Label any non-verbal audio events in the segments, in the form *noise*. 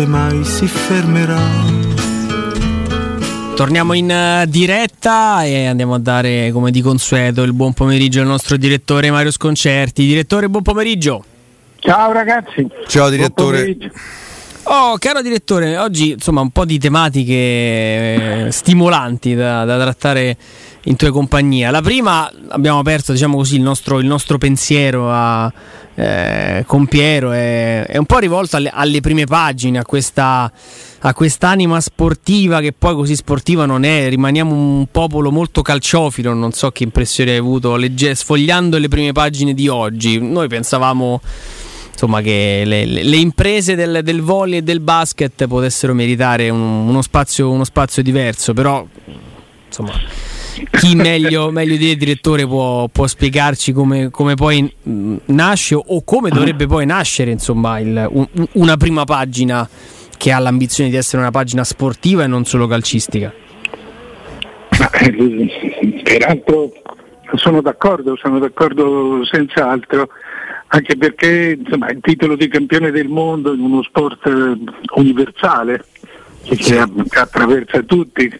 se mai si fermerà. Torniamo in eh, diretta e andiamo a dare, come di consueto, il buon pomeriggio al nostro direttore Mario Sconcerti. Direttore, buon pomeriggio. Ciao ragazzi. Ciao direttore. Oh, caro direttore, oggi insomma un po' di tematiche eh, stimolanti da, da, trattare in tua compagnia. La prima abbiamo aperto, diciamo così, il nostro, il nostro pensiero a, eh, con Piero, è, è, un po' rivolto alle, alle prime pagine, a questa a quest'anima sportiva che poi così sportiva non è, rimaniamo un popolo molto calciofilo, non so che impressione hai avuto legge, sfogliando le prime pagine di oggi. Noi pensavamo insomma, che le, le imprese del, del, volley e del basket potessero meritare un, uno, spazio, uno spazio diverso, però insomma chi meglio, meglio di direttore, può, può spiegarci come, come, poi nasce o come dovrebbe poi nascere insomma, il, un, una prima pagina che ha l'ambizione di essere una pagina sportiva e non solo calcistica. Eh, peraltro sono d'accordo, sono d'accordo senz'altro, anche perché insomma, il titolo di campione del mondo in uno sport eh, universale che attraversa tutti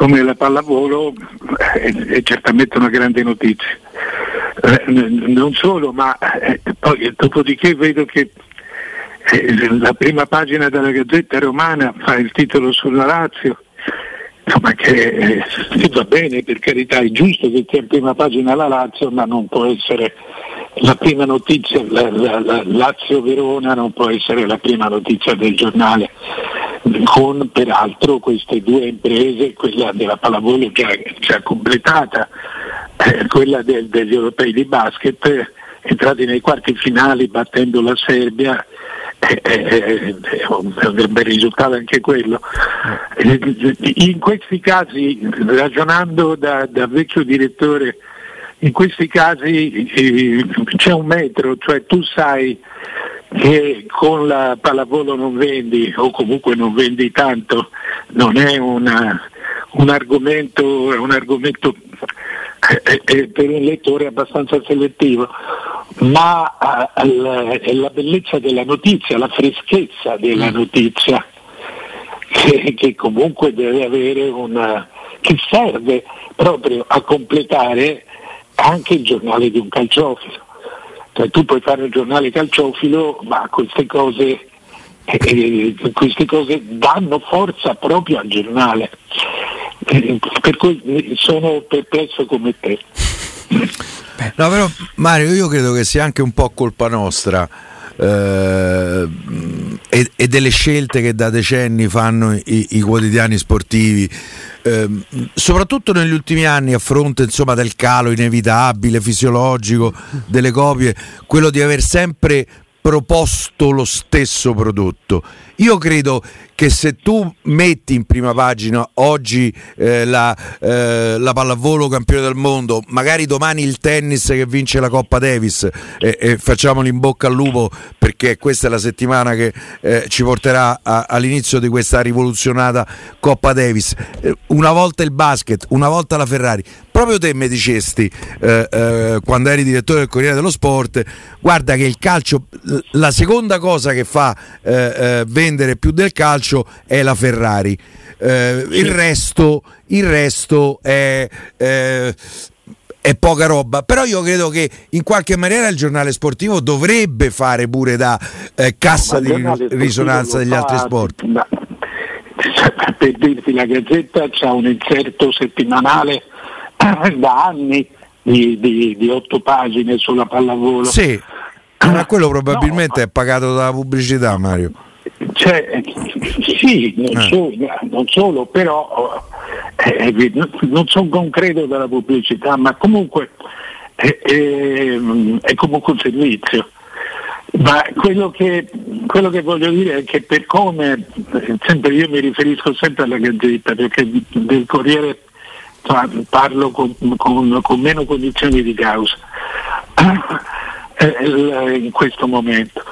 come la pallavolo è, è certamente una grande notizia. Eh, non solo, ma eh, poi dopodiché vedo che eh, la prima pagina della Gazzetta Romana fa il titolo sulla Lazio, insomma che eh, va bene, per carità è giusto che sia in prima pagina la Lazio, ma non può essere la prima notizia, la, la, la Lazio-Verona non può essere la prima notizia del giornale, con peraltro queste due imprese, quella della pallavolo già, già completata, eh, quella del, degli europei di basket, entrati nei quarti finali battendo la Serbia è, è, un, bel risultato anche quello. In questi casi, ragionando da, da vecchio direttore, in questi casi eh, c'è un metro, cioè tu sai che con la pallavolo non vendi o comunque non vendi tanto, non è una, un argomento, un argomento eh, eh, per un lettore abbastanza selettivo ma eh, è la bellezza della notizia, la freschezza della mm. notizia, che, che comunque deve avere una. che serve proprio a completare anche il giornale di un calciofilo. Cioè, tu puoi fare un giornale calciofilo, ma queste cose, eh, queste cose danno forza proprio al giornale. Eh, per cui sono perplesso come te. No, però Mario, io credo che sia anche un po' colpa nostra. Eh, e, e, delle scelte che da decenni fanno i, i quotidiani sportivi, eh, soprattutto negli ultimi anni a fronte insomma, del calo inevitabile, fisiologico delle copie, quello di aver sempre proposto lo stesso prodotto. Io credo che se tu metti in prima pagina oggi eh, la, eh, la, pallavolo campione del mondo, magari domani il tennis che vince la Coppa Davis e, e facciamolo in bocca al lupo perché questa è la settimana che eh, ci porterà a, all'inizio di questa rivoluzionata Coppa Davis. Eh, una volta il basket, una volta la Ferrari. Proprio te mi dicesti eh, eh, quando eri direttore del Corriere dello Sport, guarda che il calcio, la seconda cosa che fa vendere più del calcio è la Ferrari. Eh, il, resto, il, resto, è, eh, è poca roba. Però io credo che in qualche maniera il giornale sportivo dovrebbe fare pure da eh, cassa di risonanza degli altri sport. *laughs* Da, per dirti la Gazzetta c'ha un inserto settimanale da anni di, di, di otto pagine sulla pallavolo. Sì, ma quello probabilmente no, è pagato dalla pubblicità Mario. Cioè, sì, non, eh. solo, non solo, però eh, eh non sono concreto della pubblicità, ma comunque è, è, è comunque un servizio. Ma quello che, quello che, voglio dire è che per come, sempre io mi riferisco sempre alla Gazzetta, perché del Corriere parlo con, con, con meno condizioni di causa *coughs* eh, in questo momento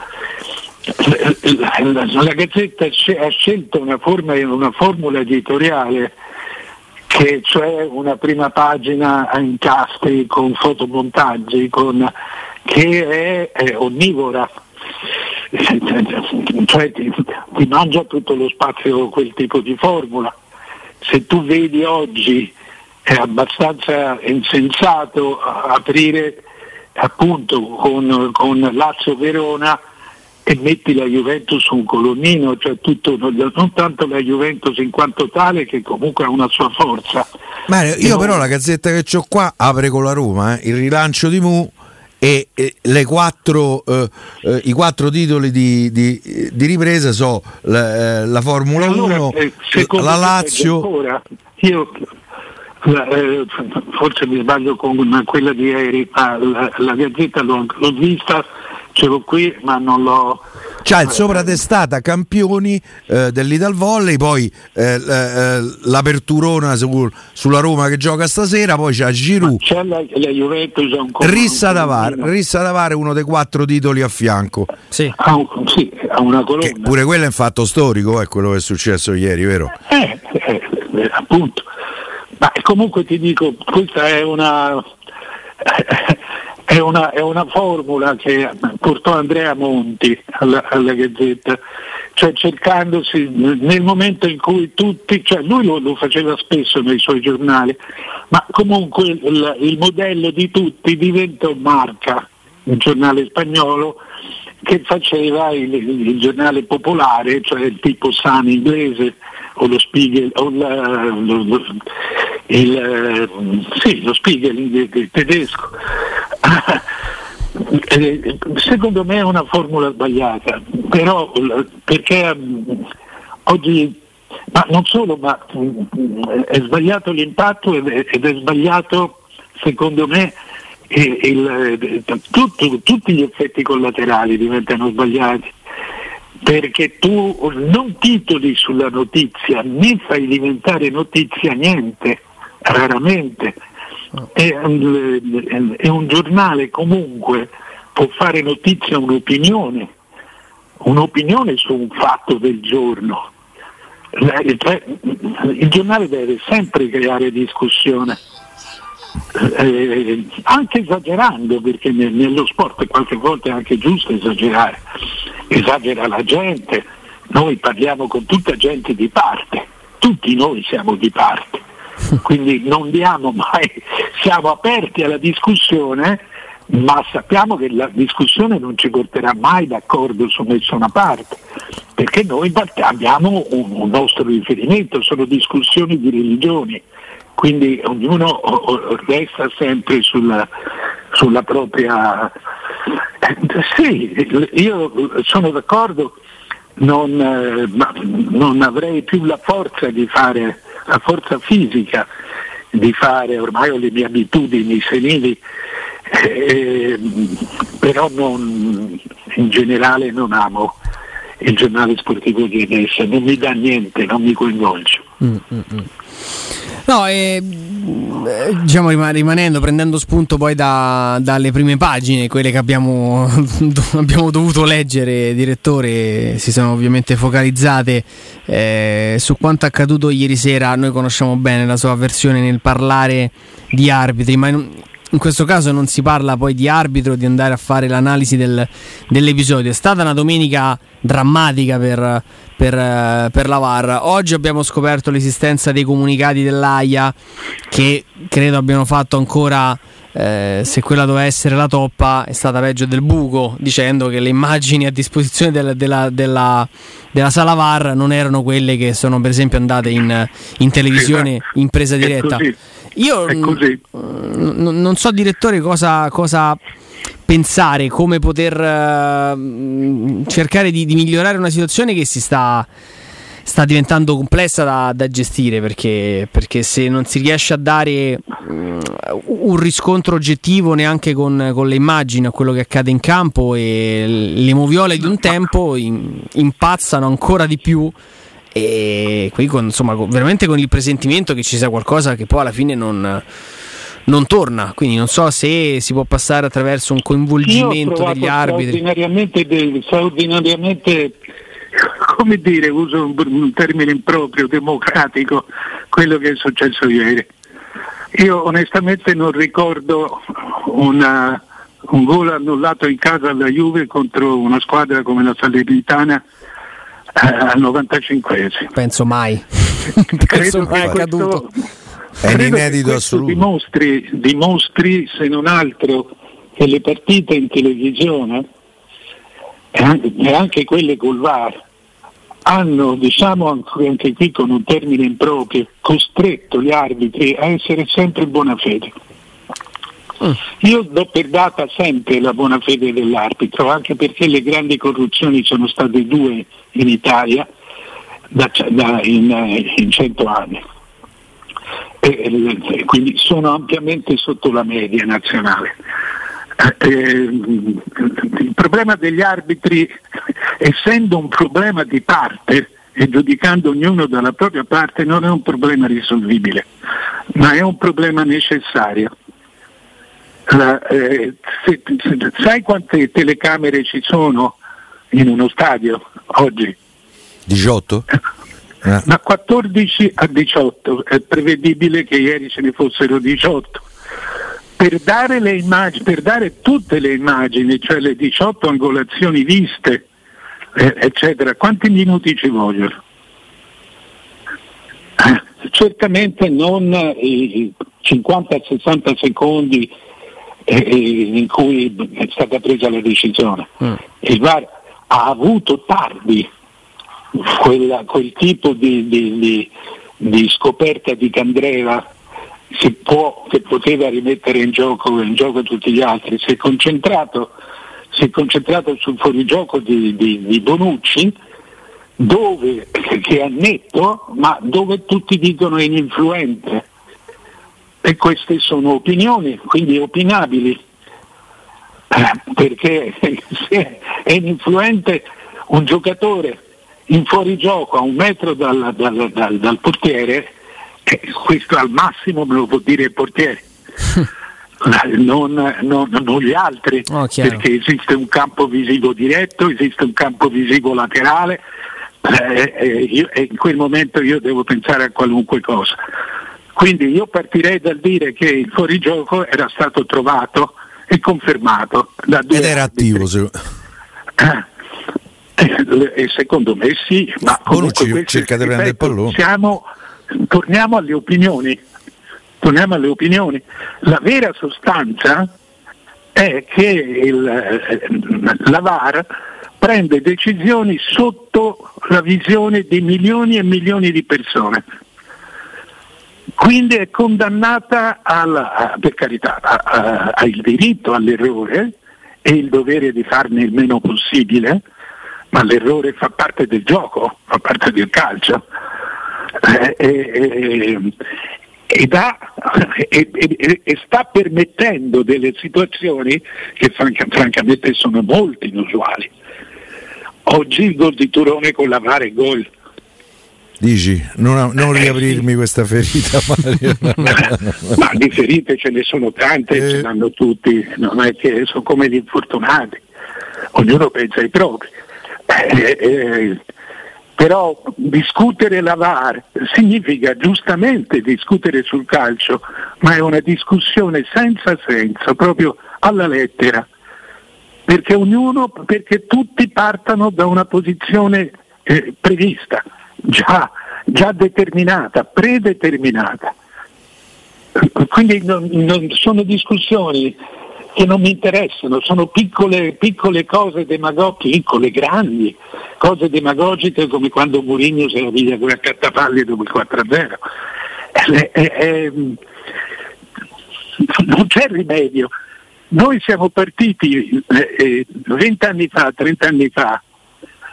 la Gazzetta ha scelto una, forma, una formula editoriale che cioè una prima pagina a incastri con fotomontaggi, con, che è, è onnivora. cioè ti, ti mangia tutto lo spazio quel tipo di formula. Se tu vedi oggi è abbastanza insensato aprire appunto con, con Lazio Verona e metti la Juventus su un colonnino, cioè tutto, non tanto la Juventus in quanto tale che comunque ha una sua forza. Mario, io non... però la gazzetta che ho qua apre con la Roma, eh, il rilancio di Mu e, e quattro, eh, eh, i quattro titoli di, di, di ripresa sono la, eh, la, Formula allora, 1, eh, la Lazio. Ancora, io eh, forse mi sbaglio con quella di ieri, ma la, la gazzetta l'ho, l'ho vista ce l'ho qui ma non l'ho c'ha il sopratestata campioni eh, dell'Ital Volley poi eh, eh, l'aperturona su, sulla Roma che gioca stasera poi c'ha Giroud. C'è la, la Juventus un Rissa Davar Rissa Davar è uno dei quattro titoli a fianco. Sì. ha, un, sì, ha una colonna. che pure quello è un fatto storico è quello che è successo ieri vero? eh, eh, eh appunto. Ma comunque ti dico questa è una è una, è una, formula che portò Andrea Monti alla, alla Gazzetta, cioè cercandosi nel momento in cui tutti, cioè lui lo, lo faceva spesso nei suoi giornali, ma comunque il, il modello di tutti diventò Marca, un giornale spagnolo che faceva il, il, giornale popolare, cioè il tipo Sun inglese o lo Spiegel, o la, lo, lo, il, sì, lo Spiegel tedesco. Eh, secondo me è una formula sbagliata, però perché mm, oggi, ma non solo, ma mm, è sbagliato l'impatto ed è sbagliato secondo me il, tutto, tutti gli effetti collaterali diventano sbagliati perché tu non titoli sulla notizia né fai diventare notizia niente, raramente è è un giornale comunque può fare notizia un'opinione, un'opinione su un fatto del giorno. Il giornale deve sempre creare discussione, eh, anche esagerando, perché nello sport qualche volta è anche giusto esagerare, esagera la gente, noi parliamo con tutta gente di parte, tutti noi siamo di parte *laughs* quindi non diamo mai, siamo aperti alla discussione, ma sappiamo che la discussione non ci porterà mai d'accordo su nessuna parte, perché noi abbiamo un, nostro riferimento, sono discussioni di religioni, quindi ognuno resta sempre sulla, sulla propria... Sì, io sono d'accordo, non, eh, non avrei più la forza di fare la forza fisica di fare, ormai ho le mie abitudini senili, eh, però non, in generale non amo il giornale sportivo di adesso, non mi dà niente, non mi coinvolge. Mm, mm, mm. No, eh, diciamo rimanendo, prendendo spunto poi da, dalle prime pagine, quelle che abbiamo, *laughs* abbiamo, dovuto leggere, direttore, si sono ovviamente focalizzate eh, su quanto accaduto ieri sera. Noi conosciamo bene la sua versione nel parlare di arbitri, ma in, in questo caso non si parla poi di arbitro, di andare a fare l'analisi del, dell'episodio. È stata una domenica drammatica per, per, eh, per, la VAR. Oggi abbiamo scoperto l'esistenza dei comunicati dell'AIA che credo abbiano fatto ancora. Eh, se quella doveva essere la toppa è stata peggio del buco dicendo che le immagini a disposizione del, della, della, della, sala VAR non erano quelle che sono per esempio andate in, in televisione in presa diretta io n- n- non so direttore cosa, cosa pensare come poter uh, cercare di, di, migliorare una situazione che si sta, sta diventando complessa da, da gestire perché, perché, se non si riesce a dare um, un riscontro oggettivo neanche con, con, le immagini a quello che accade in campo e le moviole di un tempo in, impazzano ancora di più e qui con, insomma veramente con il presentimento che ci sia qualcosa che poi alla fine non non torna, quindi non so se si può passare attraverso un coinvolgimento degli arbitri. Straordinariamente, straordinariamente, *laughs* come dire, uso un, un termine improprio, democratico, quello che è successo ieri. Io onestamente non ricordo una, un gol annullato in casa alla Juve contro una squadra come la Salernitana eh, al 95 Penso mai. *laughs* Penso mai accaduto. È un inedito assoluto. Dimostri, dimostri, se non altro, che le partite in televisione e anche, e anche quelle col VAR hanno, diciamo anche qui con un termine improprio, costretto gli arbitri a essere sempre in buona fede. Mm. Io do per data sempre la buona fede dell'arbitro, anche perché le grandi corruzioni sono state due in Italia da, da, in, in 100 anni. E, e, quindi sono ampiamente sotto la media nazionale. Eh, il problema degli arbitri, essendo un problema di parte e giudicando ognuno dalla propria parte, non è un problema risolvibile, ma è un problema necessario. La, eh, se, se, sai quante telecamere ci sono in uno stadio oggi? 18? *laughs* Eh. Da 14 a 18, è prevedibile che ieri ce ne fossero 18. Per dare, le immagini, per dare tutte le immagini, cioè le 18 angolazioni viste, eh, eccetera, quanti minuti ci vogliono? Eh, certamente non i 50-60 secondi in cui è stata presa la decisione. Mm. Il VAR ha avuto tardi quella, quel tipo di, di, di, di, scoperta di Candreva può, che poteva rimettere in gioco, in gioco, tutti gli altri, si è concentrato, si è concentrato sul fuorigioco di, Bonucci dove, che è netto ma dove tutti dicono è ininfluente. E queste sono opinioni, quindi opinabili, perché *laughs* se è ininfluente un giocatore in fuorigioco a un metro dal, dal, dal, dal portiere, eh, questo al massimo me lo può dire il portiere. *laughs* Non, non, non, gli altri, oh, perché esiste un campo visivo diretto, esiste un campo visivo laterale eh, eh, io, e in quel momento io devo pensare a qualunque cosa. Quindi io partirei dal dire che il fuorigioco era stato trovato e confermato da due Ed era attivo, se... eh, e secondo me sì, ma comunque cerca di prendere il pallone. Siamo, torniamo alle opinioni. Torniamo alle opinioni. La vera sostanza è che il, eh, la VAR prende decisioni sotto la visione di milioni e milioni di persone quindi è condannata al, per carità, al diritto all'errore e il dovere di farne il meno possibile, ma l'errore fa parte del gioco, fa parte del calcio. Eh, eh, e, da, e, e, e, sta permettendo delle situazioni che francamente sono molto inusuali. Oggi il gol di Turone con la Vare gol Dici, non, non eh, riaprirmi questa ferita *laughs* Mario. Ma di ferite ce ne sono tante, eh. ce l'hanno tutti, non è che sono come gli infortunati, ognuno pensa ai propri. Eh, eh, però discutere la VAR significa giustamente discutere sul calcio, ma è una discussione senza senso, proprio alla lettera, perché ognuno, perché tutti partano da una posizione eh, prevista già, già determinata, predeterminata. Quindi non, non sono discussioni che non mi interessano, sono piccole, piccole cose demagogiche, piccole, grandi, cose demagogiche come quando Mourinho si era via con accattapalli dopo il 4-0. Eh, eh, eh, non c'è rimedio. Noi siamo partiti eh, 20 eh, anni fa, 30 anni fa,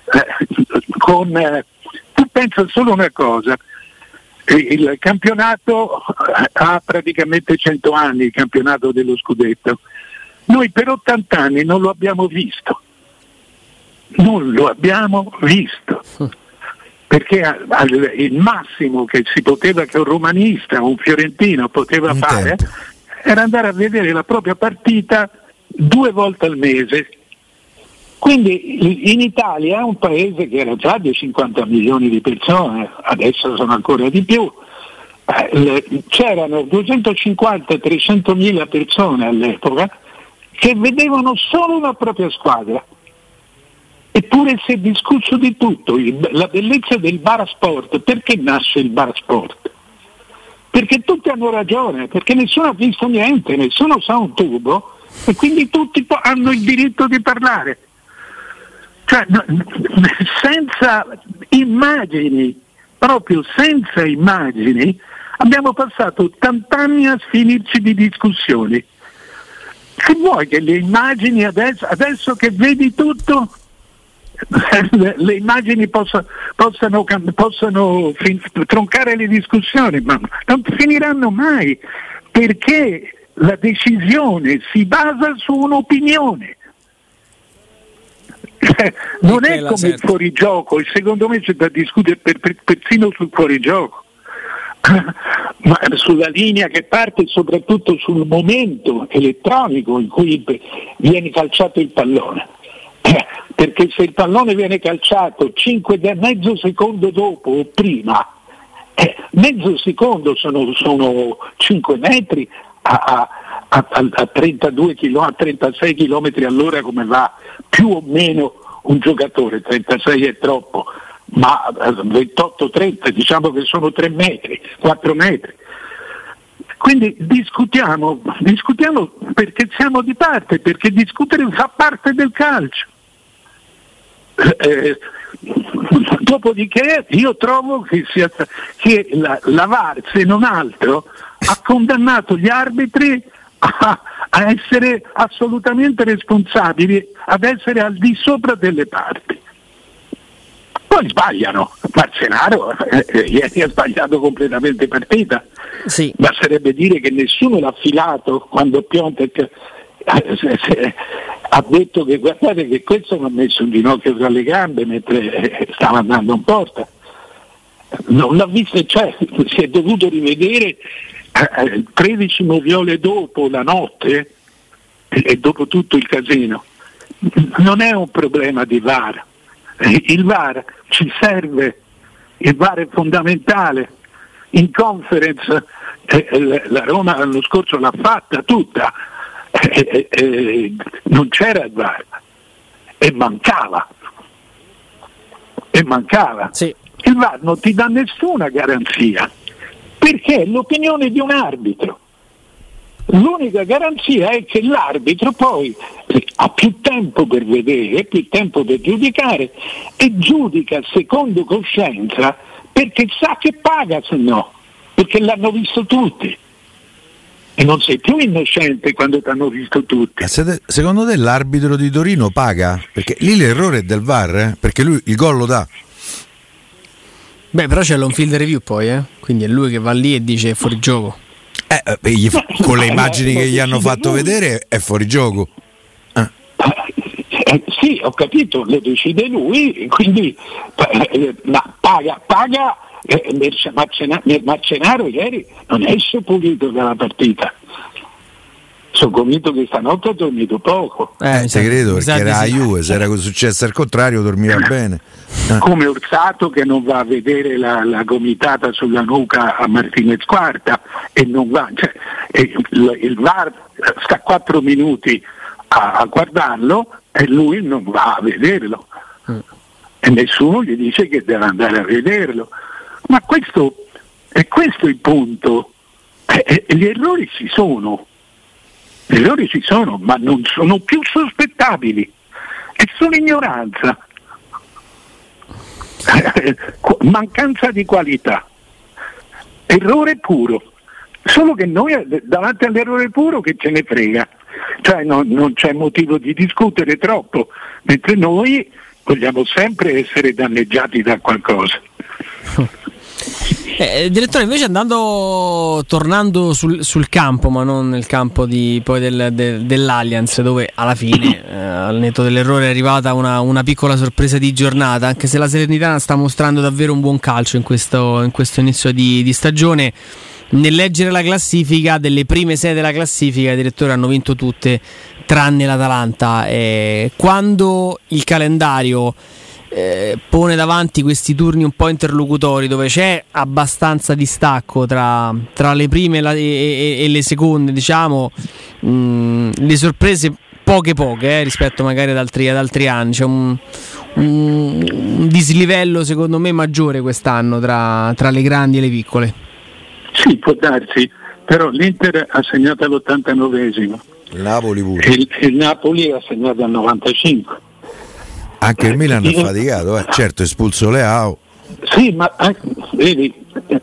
eh, con tu pensa solo una cosa, il campionato ha praticamente 100 anni, il campionato dello scudetto. Noi per 80 anni non lo abbiamo visto, non lo abbiamo visto, *laughs* perché il massimo che si poteva, che un romanista, un fiorentino poteva un fare, tempo. era andare a vedere la propria partita due volte al mese. Quindi in Italia, un paese che era già di 50 milioni di persone, adesso sono ancora di più, eh, c'erano 250-300 mila persone all'epoca che vedevano solo la propria squadra. Eppure si è discusso di tutto, la bellezza del bar sport, perché nasce il bar sport? Perché tutti hanno ragione, perché nessuno ha visto niente, nessuno sa un tubo e quindi tutti hanno il diritto di parlare. Cioè, senza immagini, proprio senza immagini, abbiamo passato 80 anni a finirci di discussioni. Se vuoi che le immagini adesso, adesso che vedi tutto, *laughs* le immagini possano, possano, possano fin, troncare le discussioni, ma non finiranno mai perché la decisione si basa su un'opinione. *laughs* non è come il fuorigioco, e secondo me c'è da discutere per, per, persino sul fuorigioco. *laughs* ma sulla linea che parte soprattutto sul momento elettronico in cui viene calciato il pallone. *laughs* Perché se il pallone viene calciato 5 mezzo secondo dopo o prima, eh, mezzo secondo sono, sono 5 metri a, a, a, a 32 km, a 36 km all'ora come va più o meno un giocatore, 36 è troppo, ma 28-30 diciamo che sono 3 metri, 4 metri. Quindi discutiamo, discutiamo perché siamo di parte, perché discutere fa parte del calcio. Eh, dopodiché io trovo che, sia, che la, la VAR, se non altro, ha condannato gli arbitri a, a essere assolutamente responsabili, ad essere al di sopra delle parti poi sbagliano. Marcenaro eh, eh, ieri ha sbagliato completamente partita. Sì. Basterebbe dire che nessuno l'ha filato quando Piontek eh, ha detto che guardate che questo mi ha messo un ginocchio tra le gambe mentre stava andando in porta. Non l'ha visto, cioè si è dovuto rivedere eh, 13 moviole dopo la notte e dopo tutto il casino. Non è un problema di VAR, il VAR ci serve, il VAR è fondamentale. In conference eh, la Roma l'anno scorso l'ha fatta tutta, eh, eh, non c'era il VAR e mancava. E mancava. Sì. Il VAR non ti dà nessuna garanzia perché è l'opinione di un arbitro. L'unica garanzia è che l'arbitro poi ha più tempo per vedere, più tempo per giudicare e giudica secondo coscienza perché sa che paga se no, perché l'hanno visto tutti. E non sei più innocente quando ti hanno visto tutti. secondo te l'arbitro di Torino paga? Perché lì l'errore è del VAR, eh? perché lui il gol lo dà. Beh, però c'è l'on field review poi, eh? quindi è lui che va lì e dice fuori gioco. Eh, eh gli, con le immagini che gli hanno fatto vedere è fuori gioco. Eh. Eh, sì, ho capito, lo decide lui, quindi eh, ma paga, paga eh, Marcenaro ieri non esce pulito dalla partita sono convinto che stanotte ha dormito poco. Eh, eh te credo perché era la Juve, se era successo al contrario dormiva bene. Come Orsato che non va a vedere la, la gomitata sulla nuca a Martinez Quarta e non va, cioè, il, il VAR sta quattro minuti a, a, guardarlo e lui non va a vederlo. Mm. E nessuno gli dice che deve andare a vederlo. Ma questo è questo il punto. E, e, gli errori ci sono errori ci sono, ma non sono più sospettabili, è solo ignoranza, mancanza di qualità, errore puro. Solo che noi davanti all'errore puro che ce ne frega, cioè non, non c'è motivo di discutere troppo, mentre noi vogliamo sempre essere danneggiati da qualcosa. Eh, direttore, invece andando, tornando sul, sul, campo, ma non nel campo di, del, del, dell'Allianz, dove alla fine, *coughs* eh, al netto dell'errore, è arrivata una, una, piccola sorpresa di giornata, anche se la Serenitana sta mostrando davvero un buon calcio in questo, in questo inizio di, di stagione. Nel leggere la classifica, delle prime sei della classifica, i direttori hanno vinto tutte, tranne l'Atalanta. Eh, quando il calendario eh, pone davanti questi turni un po' interlocutori dove c'è abbastanza distacco tra, tra le prime e, e, e, le seconde, diciamo, mh, mm, le sorprese poche poche eh, rispetto magari ad altri, ad altri anni. C'è un, un, un, dislivello secondo me maggiore quest'anno tra, tra le grandi e le piccole. Sì, può darsi, però l'Inter ha segnato all'89esimo. Il Napoli pure. Il, il Napoli ha segnato al 95. Anche il Milan ha faticato, eh. certo espulso Leao. Sì, ma vedi,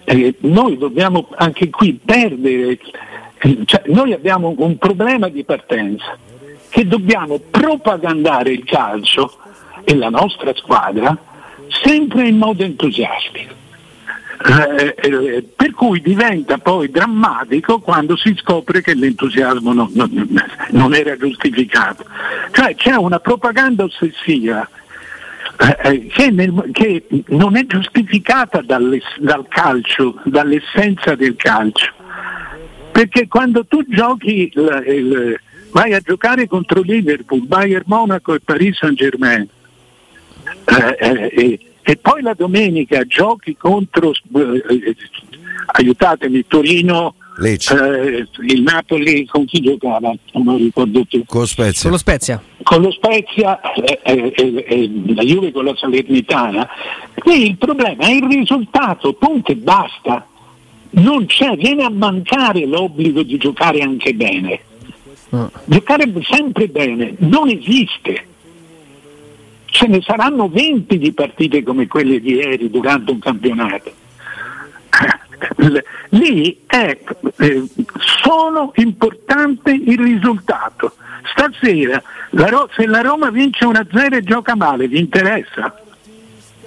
eh, noi dobbiamo anche qui perdere, cioè, noi abbiamo un problema di partenza, che dobbiamo propagandare il calcio e la nostra squadra sempre in modo entusiastico. Eh, eh, per cui diventa poi drammatico quando si scopre che l'entusiasmo non, non, non era giustificato. Cioè c'è una propaganda ossessiva eh, eh che, nel, che, non è giustificata dal calcio, dall'essenza del calcio. Perché quando tu giochi, il, il, vai a giocare contro Liverpool, Bayern Monaco e Paris Saint Germain, eh, eh, e poi la domenica giochi contro, eh, aiutatemi, Torino, eh, il Napoli con chi giocava? Non ricordo più. Con Spezia. Con lo Spezia. Con lo Spezia e eh, eh, eh, la Juve con la Salernitana. Qui il problema è il risultato, punto e basta. Non c'è, viene a mancare l'obbligo di giocare anche bene. Mm. Giocare sempre bene non esiste ce ne saranno 20 di partite come quelle di ieri durante un campionato. Lì è eh, solo importante il risultato. Stasera la se la Roma vince 1-0 e gioca male, vi interessa?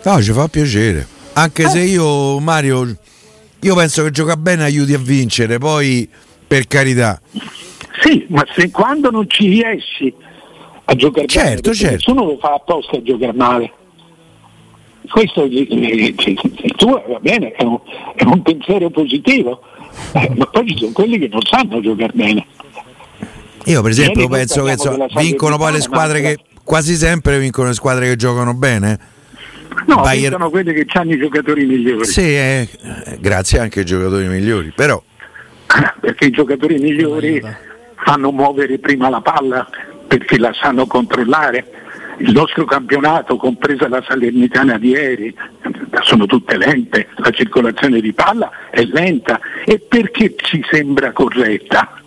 No, ci fa piacere. Anche eh. se io, Mario, io penso che gioca bene aiuti a vincere, poi per carità. Sì, ma se quando non ci riesci a giocare certo, bene, certo. nessuno lo fa apposta a giocare male. Questo tuo va bene, è un, è un pensiero positivo, eh, ma poi ci sono quelli che non sanno giocare bene. Io per esempio penso che so, vincono poi le squadre che quasi sempre vincono le squadre che giocano bene. No, Bayer... vincono quelle che hanno i giocatori migliori. Sì, eh, grazie anche ai giocatori migliori, però *laughs* perché i giocatori migliori fanno muovere prima la palla perché la sanno controllare. Il nostro campionato, compresa la Salernitana di ieri, sono tutte lente, la circolazione di palla è lenta e perché ci sembra corretta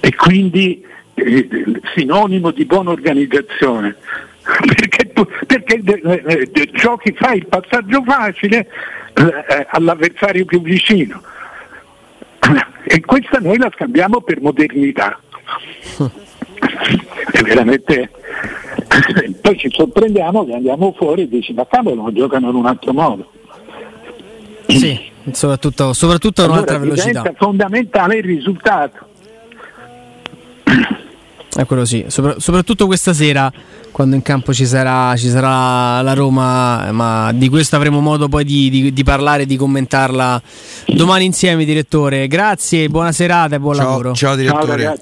e quindi eh, sinonimo di buona organizzazione. *laughs* Perché, perché eh, eh, giochi, fai il passaggio facile eh, all'avversario più vicino *clears throat* e questa noi la scambiamo per modernità *laughs* è veramente *laughs* poi ci sorprendiamo che andiamo fuori e dici ma cavolo giocano in un altro modo sì soprattutto, soprattutto allora, un'altra velocità è fondamentale il risultato è quello sì, Sopra- soprattutto questa sera quando in campo ci sarà, ci sarà, la Roma, ma di questo avremo modo poi di, di, di parlare e di commentarla domani insieme, direttore. Grazie, buona serata e buon ciao, lavoro. Ciao direttore. Ciao,